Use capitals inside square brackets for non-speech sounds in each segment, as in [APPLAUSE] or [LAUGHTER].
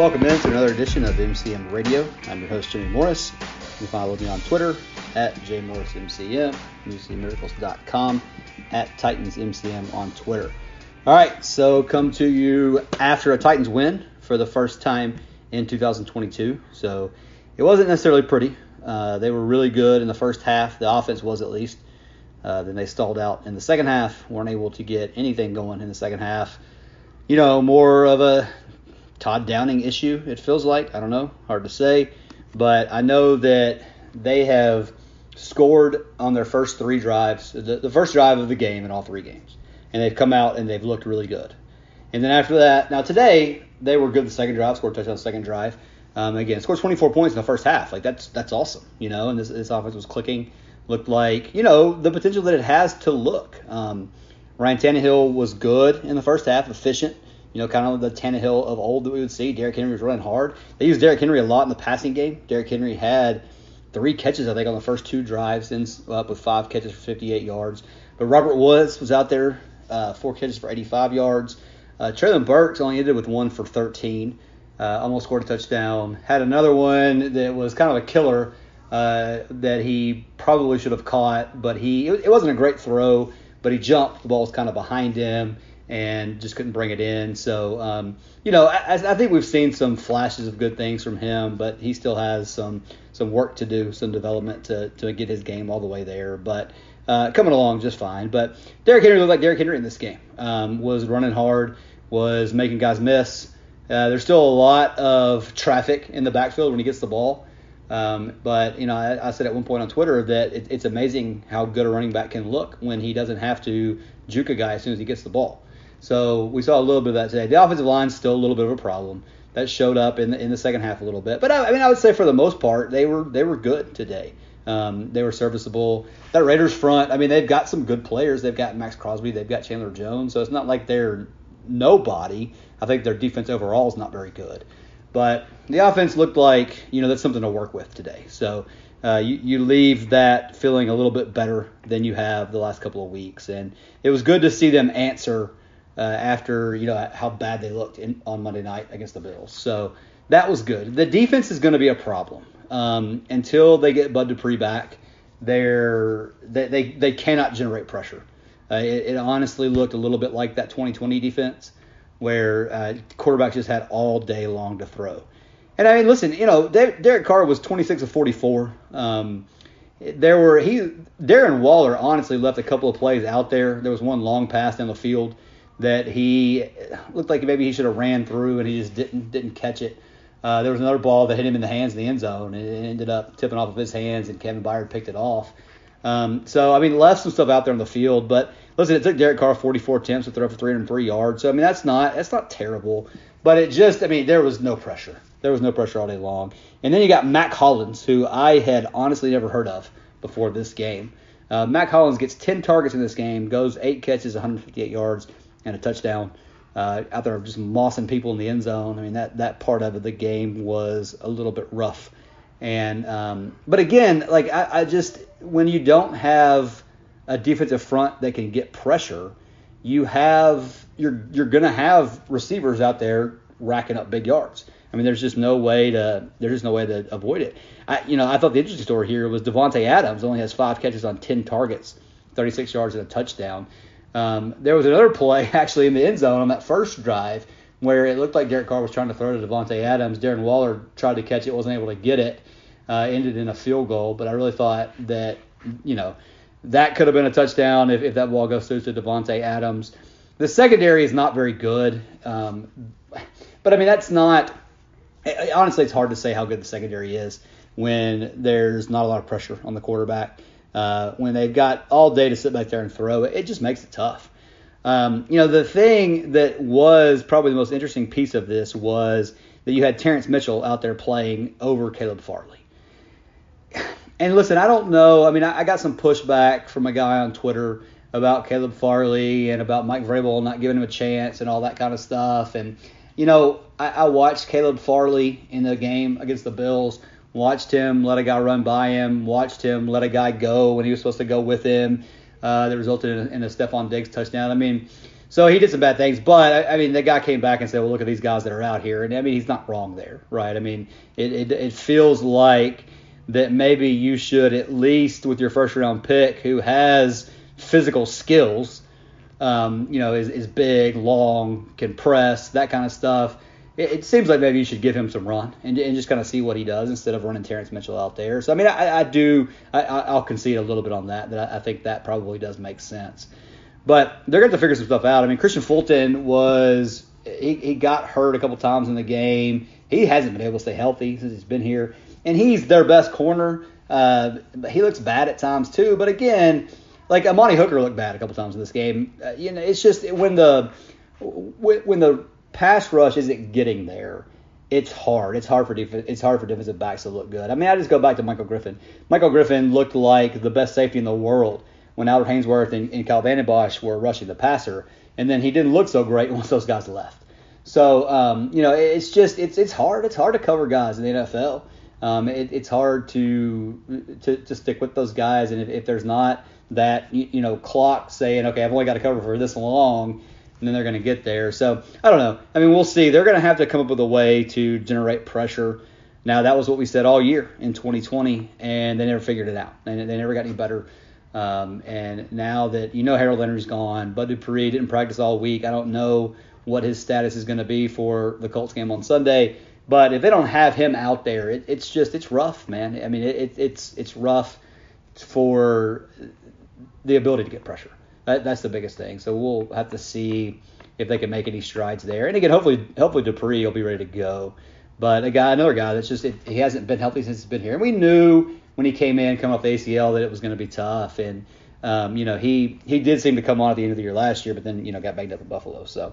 Welcome in to another edition of MCM Radio. I'm your host, Jimmy Morris. You can follow me on Twitter at jmorrismcm, musicmiracles.com, at TitansMCM on Twitter. All right, so come to you after a Titans win for the first time in 2022. So it wasn't necessarily pretty. Uh, they were really good in the first half. The offense was at least. Uh, then they stalled out in the second half, weren't able to get anything going in the second half. You know, more of a Todd Downing issue, it feels like. I don't know, hard to say. But I know that they have scored on their first three drives, the, the first drive of the game in all three games. And they've come out and they've looked really good. And then after that, now today, they were good the second drive, scored a touchdown the second drive. Um, again, scored 24 points in the first half. Like that's that's awesome, you know. And this, this offense was clicking, looked like you know the potential that it has to look. Um, Ryan Tannehill was good in the first half, efficient you know, kind of the Tannehill of old that we would see. Derrick Henry was running hard. They used Derrick Henry a lot in the passing game. Derrick Henry had three catches, I think, on the first two drives, ends up with five catches for 58 yards. But Robert Woods was out there, uh, four catches for 85 yards. Uh, Treylon Burks only ended with one for 13. Uh, almost scored a touchdown. Had another one that was kind of a killer uh, that he probably should have caught, but he it, it wasn't a great throw, but he jumped. The ball was kind of behind him and just couldn't bring it in. So, um, you know, I, I, think we've seen some flashes of good things from him, but he still has some some work to do, some development to, to get his game all the way there. But uh, coming along just fine. But Derrick Henry looked like Derrick Henry in this game. Um, was running hard, was making guys miss. Uh, there's still a lot of traffic in the backfield when he gets the ball. Um, but you know, I, I, said at one point on Twitter that it, it's amazing how good a running back can look when he doesn't have to juke a guy as soon as he gets the ball. So we saw a little bit of that today. The offensive line's still a little bit of a problem. That showed up in the, in the second half a little bit, but I, I mean, I would say for the most part they were they were good today. Um, they were serviceable. That Raiders front, I mean, they've got some good players. They've got Maxx Crosby, they've got Chandler Jones, so it's not like they're nobody. I think their defense overall is not very good, but the offense looked like you know that's something to work with today. So uh, you, you leave that feeling a little bit better than you have the last couple of weeks, and it was good to see them answer uh, after you know how bad they looked in, on Monday night against the Bills. So that was good. The defense is going to be a problem um, until they get Bud Dupree back. They're they they, they cannot generate pressure. Uh, it, it, honestly looked a little bit like that 2020 defense where uh, quarterbacks just had all day long to throw. And I mean, listen, you know, Derek Carr was 26 of 44. Um, there were he Darren Waller honestly left a couple of plays out there. There was one long pass down the field that he looked like maybe he should have ran through and he just didn't didn't catch it. Uh, there was another ball that hit him in the hands in the end zone and it ended up tipping off of his hands and Kevin Byard picked it off. Um, so I mean, left some stuff out there on the field, but listen, it took Derek Carr 44 attempts to throw for 303 yards. So I mean, that's not that's not terrible, but it just I mean, there was no pressure. There was no pressure all day long. And then you got Mack Hollins, who I had honestly never heard of before this game. Uh, Mack Hollins gets 10 targets in this game, goes eight catches, 158 yards and a touchdown. Uh, out there just mossing people in the end zone. I mean that that part of the game was a little bit rough. And um, but again, like I, I just when you don't have a defensive front that can get pressure, you have you're you're gonna have receivers out there racking up big yards. I mean, there's just no way to there's just no way to avoid it. I you know I thought the interesting story here was Davante Adams only has five catches on ten targets, 36 yards and a touchdown. Um, there was another play [LAUGHS] actually in the end zone on that first drive where it looked like Derek Carr was trying to throw to Davante Adams. Darren Waller tried to catch it, wasn't able to get it. Uh, ended in a field goal, but I really thought that you know that could have been a touchdown if, if that ball goes through to Davante Adams. The secondary is not very good, um, but I mean that's not. Honestly, it's hard to say how good the secondary is when there's not a lot of pressure on the quarterback. Uh, when they've got all day to sit back there and throw it, it just makes it tough. Um, you know, the thing that was probably the most interesting piece of this was that you had Terrance Mitchell out there playing over Caleb Farley. And listen, I don't know. I mean, I, I got some pushback from a guy on Twitter about Caleb Farley and about Mike Vrabel not giving him a chance and all that kind of stuff. And you know, I, I watched Caleb Farley in the game against the Bills. Watched him let a guy run by him. Watched him let a guy go when he was supposed to go with him. Uh, that resulted in a, in a Stefon Diggs touchdown. I mean, so he did some bad things, but I, I, mean, the guy came back and said, "Well, look at these guys that are out here," and I mean, he's not wrong there, right? I mean, it it, it feels like that maybe you should at least with your first round pick, who has physical skills, um, you know, is, is big, long, can press, that kind of stuff. It, it, seems like maybe you should give him some run and, and just kind of see what he does instead of running Terrance Mitchell out there. So I mean, I, I do, I, will concede a little bit on that. That I, I think that probably does make sense. But they're going to figure some stuff out. I mean, Kristian Fulton was he, he got hurt a couple times in the game. He hasn't been able to stay healthy since he's been here, and he's their best corner. Uh, he looks bad at times too. But again, like Amani Hooker looked bad a couple times in this game. Uh, you know, it's just when the when the pass rush isn't getting there, it's hard. It's hard for def- it's hard for defensive backs to look good. I mean, I just go back to Michael Griffin. Michael Griffin looked like the best safety in the world when Albert Haynesworth and, and Kyle Vanden Bosch were rushing the passer, and then he didn't look so great [LAUGHS] once those guys left. So um, you know, it's just it's it's hard. It's hard to cover guys in the NFL. Um, it, it's hard to, to to stick with those guys, and if, if there's not that you know clock saying, okay, I've only got to cover for this long, and then they're going to get there. So I don't know. I mean, we'll see. They're going to have to come up with a way to generate pressure. Now that was what we said all year in 2020, and they never figured it out, and they never got any better. Um, and now that you know Harold Landry's gone, Bud Dupree didn't practice all week. I don't know what his status is going to be for the Colts game on Sunday. But if they don't have him out there, it, it's just it's rough, man. I mean, it, it, it's it's rough for the ability to get pressure. That, that's the biggest thing. So we'll have to see if they can make any strides there. And again, hopefully, hopefully Dupree will be ready to go. But a guy, another guy that's just it, he hasn't been healthy since he's been here. And we knew when he came in, coming off the ACL, that it was going to be tough. And um, you know, he he did seem to come on at the end of the year last year, but then you know got banged up in Buffalo. So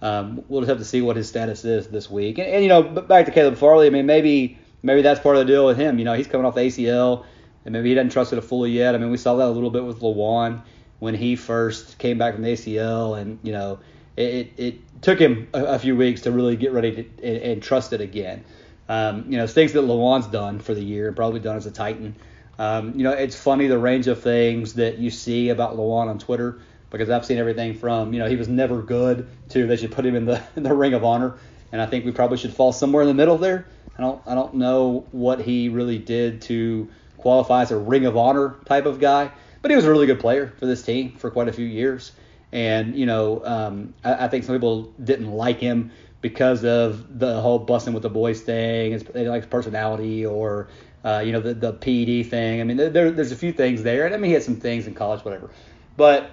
um, we'll just have to see what his status is this week. And, and you know, back to Caleb Farley. I mean, maybe maybe that's part of the deal with him. You know, he's coming off the ACL and maybe he doesn't trust it fully yet. I mean, we saw that a little bit with Lewan when he first came back from the ACL, and you know, it, it took him a, a, few weeks to really get ready to and, and trust it again. Um, you know, things that Lewan's done for the year and probably done as a Titan. Um, you know, it's funny the range of things that you see about Lewan on Twitter because I've seen everything from you know he was never good to they should put him in the [LAUGHS] in the Ring of Honor, and I think we probably should fall somewhere in the middle there. I don't I don't know what he really did to qualify as a Ring of Honor type of guy, but he was a really good player for this team for quite a few years. And you know, um, I, I, think some people didn't like him because of the whole Bussin' With The Boys thing. His, they like his personality or uh, you know the the PED thing. I mean, there, there's a few things there, and I mean he had some things in college, whatever. But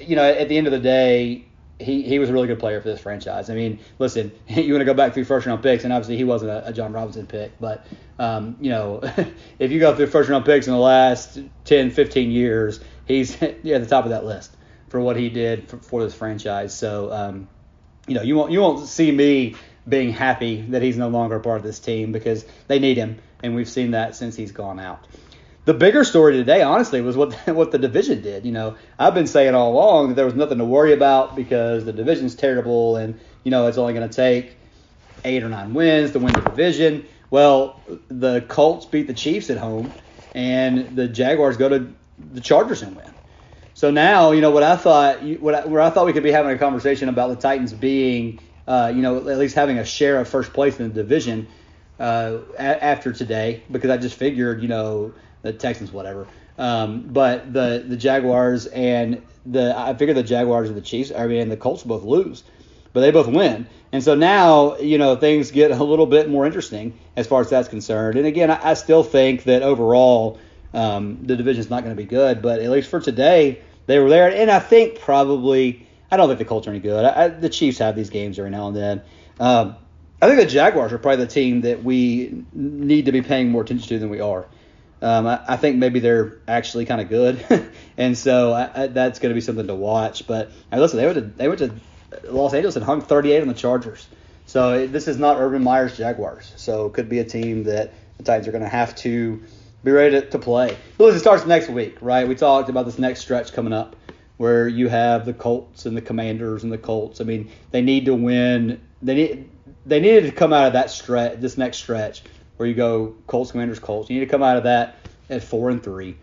you know, at the end of the day, he, he was a really good player for this franchise. I mean, listen, [LAUGHS] you want to go back through first round picks, and obviously he wasn't a, a Jon Robinson pick, but um, you know, [LAUGHS] if you go through first round picks in the last 10, 15 years, he's [LAUGHS] at the top of that list for what he did for, for this franchise. So, um, you know, you won't you won't see me being happy that he's no longer a part of this team because they need him, and we've seen that since he's gone out the bigger story today, honestly, was what [LAUGHS] what the division did. You know, I've been saying all along that there was nothing to worry about because the division's terrible, and you know it's only going to take eight or nine wins to win the division. Well, the Colts beat the Chiefs at home, and the Jaguars go to the Chargers and win. So now, you know what I thought, what I, where I thought we could be having a conversation about the Titans being, uh, you know, at least having a share of first place in the division uh, a- after today, because I just figured, you know the Texans, whatever. Um, but the the Jaguars and the I figure the Jaguars and the Chiefs, I mean, the Colts both lose, but they both win. And so now, you know, things get a little bit more interesting as far as that's concerned. And again, I, I still think that overall um, the division's not going to be good, but at least for today, they were there. And I think probably, I don't think the Colts are any good. I, I, the Chiefs have these games every now and then. Um, I think the Jaguars are probably the team that we need to be paying more attention to than we are. Um, I, I, think maybe they're actually kind of good, [LAUGHS] and so I, I, that's going to be something to watch. But listen, they went to they went to Los Angeles and hung 38 on the Chargers. So it, this is not Urban Meyer's Jaguars. So it could be a team that the Titans are going to have to be ready to, to play. But it starts next week, right? We talked about this next stretch coming up where you have the Colts and the Commanders and the Colts. I mean, they need to win. They need they needed to come out of that stretch, this next stretch, where you go Colts, Commanders, Colts. You need to come out of that at four and three,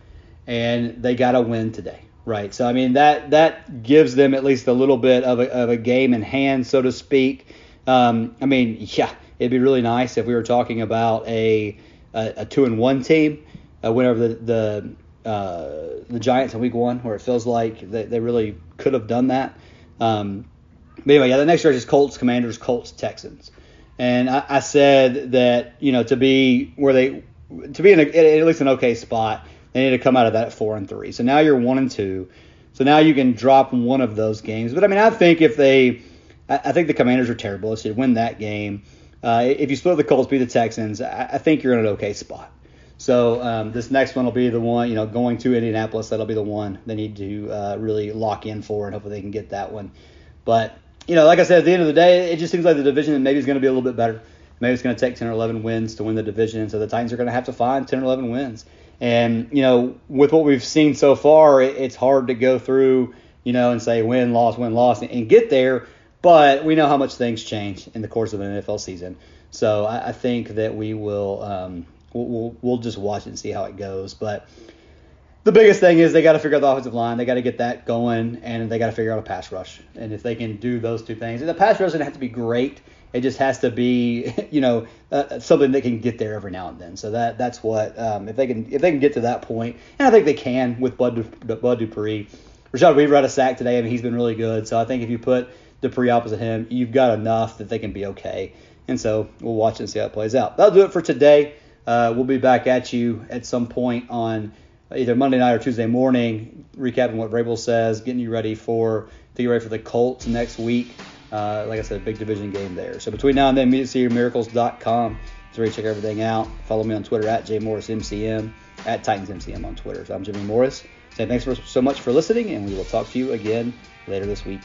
and they got to win today, right? So I mean that that gives them at least a little bit of a, of a game in hand, so to speak. Um, I mean, yeah, it'd be really nice if we were talking about a a, a two and one team, uh, whenever the the uh, the Giants in Week One, where it feels like they, they really could have done that. Um, but anyway, yeah, the next stretch is Colts, Commanders, Colts, Texans, and I, I said that you know to be where they to be in a, at least an okay spot, they need to come out of that at four and three. So now you're one and two. So now you can drop one of those games. But I mean, I think if they, I, think the Commanders are terrible. They should win that game. Uh, if you split the Colts, beat the Texans, I, I think you're in an okay spot. So um, this next one will be the one, you know, going to Indianapolis. That'll be the one they need to uh, really lock in for, and hopefully they can get that one. But you know, like I said, at the end of the day, it just seems like the division maybe is going to be a little bit better. Maybe it's going to take 10 or 11 wins to win the division, so the Titans are going to have to find 10 or 11 wins. And you know, with what we've seen so far, it's hard to go through, you know, and say win, loss, win, loss, and, get there. But we know how much things change in the course of an NFL season. So I, think that we will um, we'll, we'll, we'll just watch it and see how it goes. But the biggest thing is they got to figure out the offensive line. They got to get that going, and they got to figure out a pass rush. And if they can do those two things, and the pass rush doesn't have to be great. It just has to be, [LAUGHS] you know, uh, something that can get there every now and then. So that that's what um, if they can if they can get to that point, and I think they can with Bud, Bud Dupree. Rashad Weaver had a sack today. I mean, he's been really good. So I think if you put Dupree opposite him, you've got enough that they can be okay. And so we'll watch and see how it plays out. That'll do it for today. Uh, we'll be back at you at some point on either Monday night or Tuesday morning, recapping what Vrabel says, getting you ready for to get ready for the Colts next week. Uh, like I said, a big division game there. So between now and then, MusicCityMiracles.com is where you check everything out. Follow me on Twitter at JMorrisMCM, at TitansMCM on Twitter. So I'm Jimmy Morris. Saying thanks for, so much for listening, and we will talk to you again later this week.